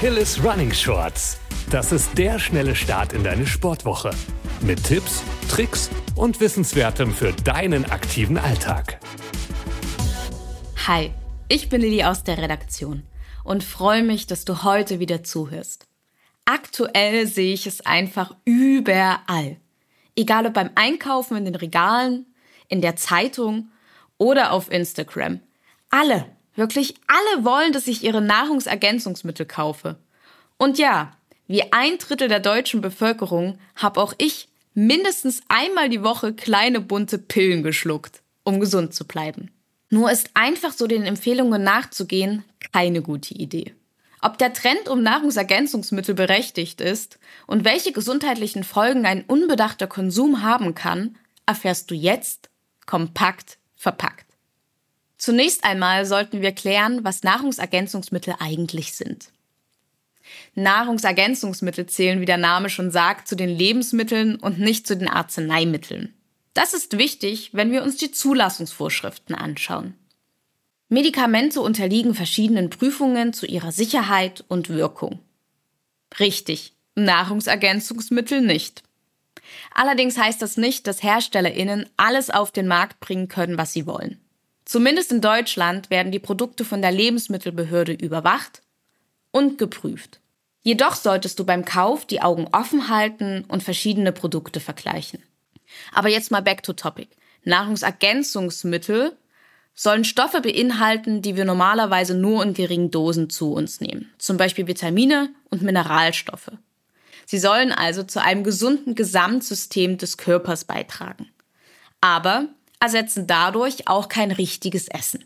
Achilles Running Shorts. Das ist der schnelle Start in deine Sportwoche. Mit Tipps, Tricks und Wissenswertem für deinen aktiven Alltag. Hi, ich bin Lilly aus der Redaktion und freue mich, dass du heute wieder zuhörst. Aktuell sehe ich es einfach überall. Egal ob beim Einkaufen in den Regalen, in der Zeitung oder auf Instagram. Alle Wirklich alle wollen, dass ich ihre Nahrungsergänzungsmittel kaufe. Und ja, wie ein Drittel der deutschen Bevölkerung habe auch ich mindestens einmal die Woche kleine bunte Pillen geschluckt, um gesund zu bleiben. Nur ist einfach so den Empfehlungen nachzugehen keine gute Idee. Ob der Trend um Nahrungsergänzungsmittel berechtigt ist und welche gesundheitlichen Folgen ein unbedachter Konsum haben kann, erfährst du jetzt kompakt verpackt. Zunächst einmal sollten wir klären, was Nahrungsergänzungsmittel eigentlich sind. Nahrungsergänzungsmittel zählen, wie der Name schon sagt, zu den Lebensmitteln und nicht zu den Arzneimitteln. Das ist wichtig, wenn wir uns die Zulassungsvorschriften anschauen. Medikamente unterliegen verschiedenen Prüfungen zu ihrer Sicherheit und Wirkung. Richtig, Nahrungsergänzungsmittel nicht. Allerdings heißt das nicht, dass Herstellerinnen alles auf den Markt bringen können, was sie wollen. Zumindest in Deutschland werden die Produkte von der Lebensmittelbehörde überwacht und geprüft. Jedoch solltest du beim Kauf die Augen offen halten und verschiedene Produkte vergleichen. Aber jetzt mal back to topic. Nahrungsergänzungsmittel sollen Stoffe beinhalten, die wir normalerweise nur in geringen Dosen zu uns nehmen, zum Beispiel Vitamine und Mineralstoffe. Sie sollen also zu einem gesunden Gesamtsystem des Körpers beitragen. Aber ersetzen dadurch auch kein richtiges Essen.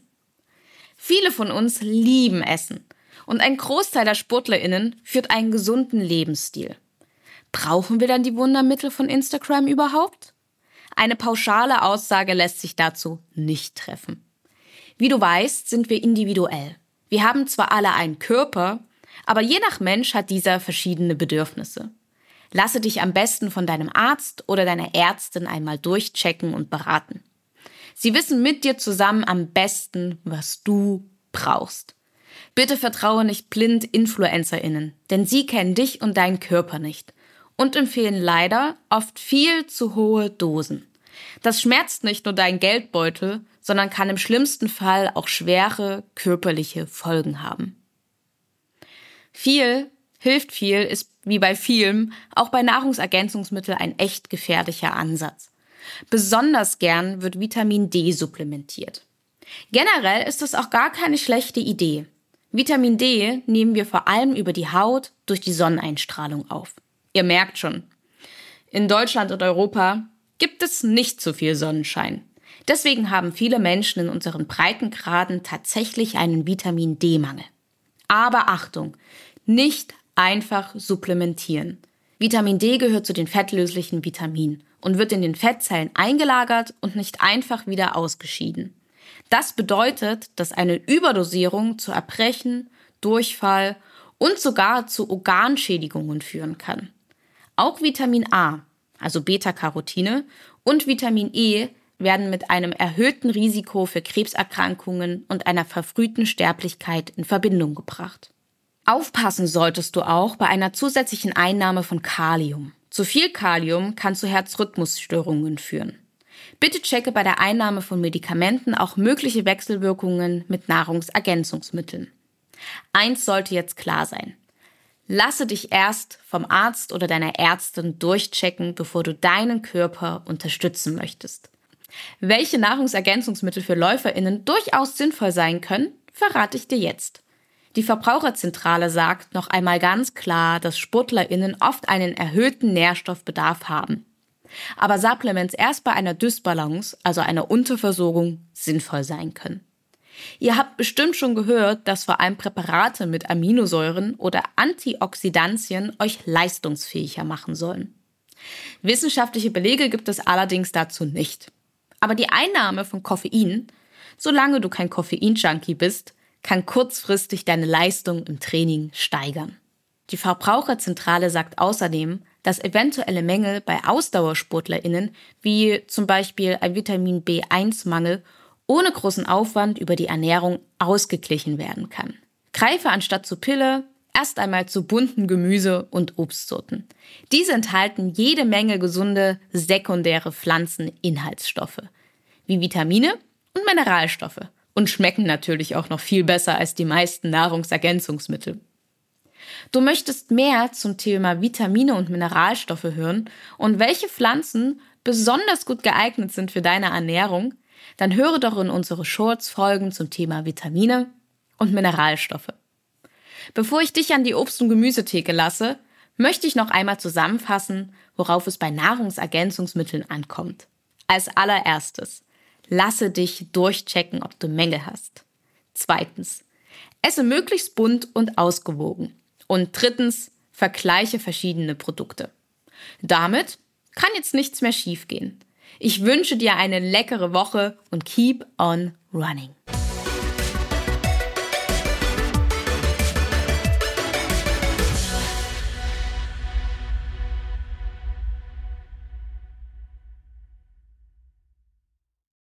Viele von uns lieben Essen und ein Großteil der Sportlerinnen führt einen gesunden Lebensstil. Brauchen wir dann die Wundermittel von Instagram überhaupt? Eine pauschale Aussage lässt sich dazu nicht treffen. Wie du weißt, sind wir individuell. Wir haben zwar alle einen Körper, aber je nach Mensch hat dieser verschiedene Bedürfnisse. Lasse dich am besten von deinem Arzt oder deiner Ärztin einmal durchchecken und beraten. Sie wissen mit dir zusammen am besten, was du brauchst. Bitte vertraue nicht blind InfluencerInnen, denn sie kennen dich und deinen Körper nicht und empfehlen leider oft viel zu hohe Dosen. Das schmerzt nicht nur deinen Geldbeutel, sondern kann im schlimmsten Fall auch schwere körperliche Folgen haben. Viel hilft viel ist wie bei vielem auch bei Nahrungsergänzungsmitteln ein echt gefährlicher Ansatz. Besonders gern wird Vitamin D supplementiert. Generell ist das auch gar keine schlechte Idee. Vitamin D nehmen wir vor allem über die Haut durch die Sonneneinstrahlung auf. Ihr merkt schon, in Deutschland und Europa gibt es nicht so viel Sonnenschein. Deswegen haben viele Menschen in unseren Breitengraden tatsächlich einen Vitamin D-Mangel. Aber Achtung, nicht einfach supplementieren. Vitamin D gehört zu den fettlöslichen Vitaminen und wird in den Fettzellen eingelagert und nicht einfach wieder ausgeschieden. Das bedeutet, dass eine Überdosierung zu Erbrechen, Durchfall und sogar zu Organschädigungen führen kann. Auch Vitamin A, also Beta-Carotine, und Vitamin E werden mit einem erhöhten Risiko für Krebserkrankungen und einer verfrühten Sterblichkeit in Verbindung gebracht. Aufpassen solltest du auch bei einer zusätzlichen Einnahme von Kalium. Zu viel Kalium kann zu Herzrhythmusstörungen führen. Bitte checke bei der Einnahme von Medikamenten auch mögliche Wechselwirkungen mit Nahrungsergänzungsmitteln. Eins sollte jetzt klar sein. Lasse dich erst vom Arzt oder deiner Ärztin durchchecken, bevor du deinen Körper unterstützen möchtest. Welche Nahrungsergänzungsmittel für Läuferinnen durchaus sinnvoll sein können, verrate ich dir jetzt. Die Verbraucherzentrale sagt noch einmal ganz klar, dass SportlerInnen oft einen erhöhten Nährstoffbedarf haben. Aber Supplements erst bei einer Dysbalance, also einer Unterversorgung, sinnvoll sein können. Ihr habt bestimmt schon gehört, dass vor allem Präparate mit Aminosäuren oder Antioxidantien euch leistungsfähiger machen sollen. Wissenschaftliche Belege gibt es allerdings dazu nicht. Aber die Einnahme von Koffein, solange du kein Koffein-Junkie bist, kann kurzfristig deine Leistung im Training steigern. Die Verbraucherzentrale sagt außerdem, dass eventuelle Mängel bei Ausdauersportlerinnen, wie zum Beispiel ein Vitamin B1-Mangel, ohne großen Aufwand über die Ernährung ausgeglichen werden kann. Greife anstatt zur Pille erst einmal zu bunten Gemüse- und Obstsorten. Diese enthalten jede Menge gesunde sekundäre Pflanzeninhaltsstoffe, wie Vitamine und Mineralstoffe und schmecken natürlich auch noch viel besser als die meisten Nahrungsergänzungsmittel. Du möchtest mehr zum Thema Vitamine und Mineralstoffe hören und welche Pflanzen besonders gut geeignet sind für deine Ernährung, dann höre doch in unsere Shorts-Folgen zum Thema Vitamine und Mineralstoffe. Bevor ich dich an die Obst- und Gemüsetheke lasse, möchte ich noch einmal zusammenfassen, worauf es bei Nahrungsergänzungsmitteln ankommt. Als allererstes, lasse dich durchchecken, ob du Mängel hast. Zweitens, esse möglichst bunt und ausgewogen. Und drittens, vergleiche verschiedene Produkte. Damit kann jetzt nichts mehr schiefgehen. Ich wünsche dir eine leckere Woche und keep on running.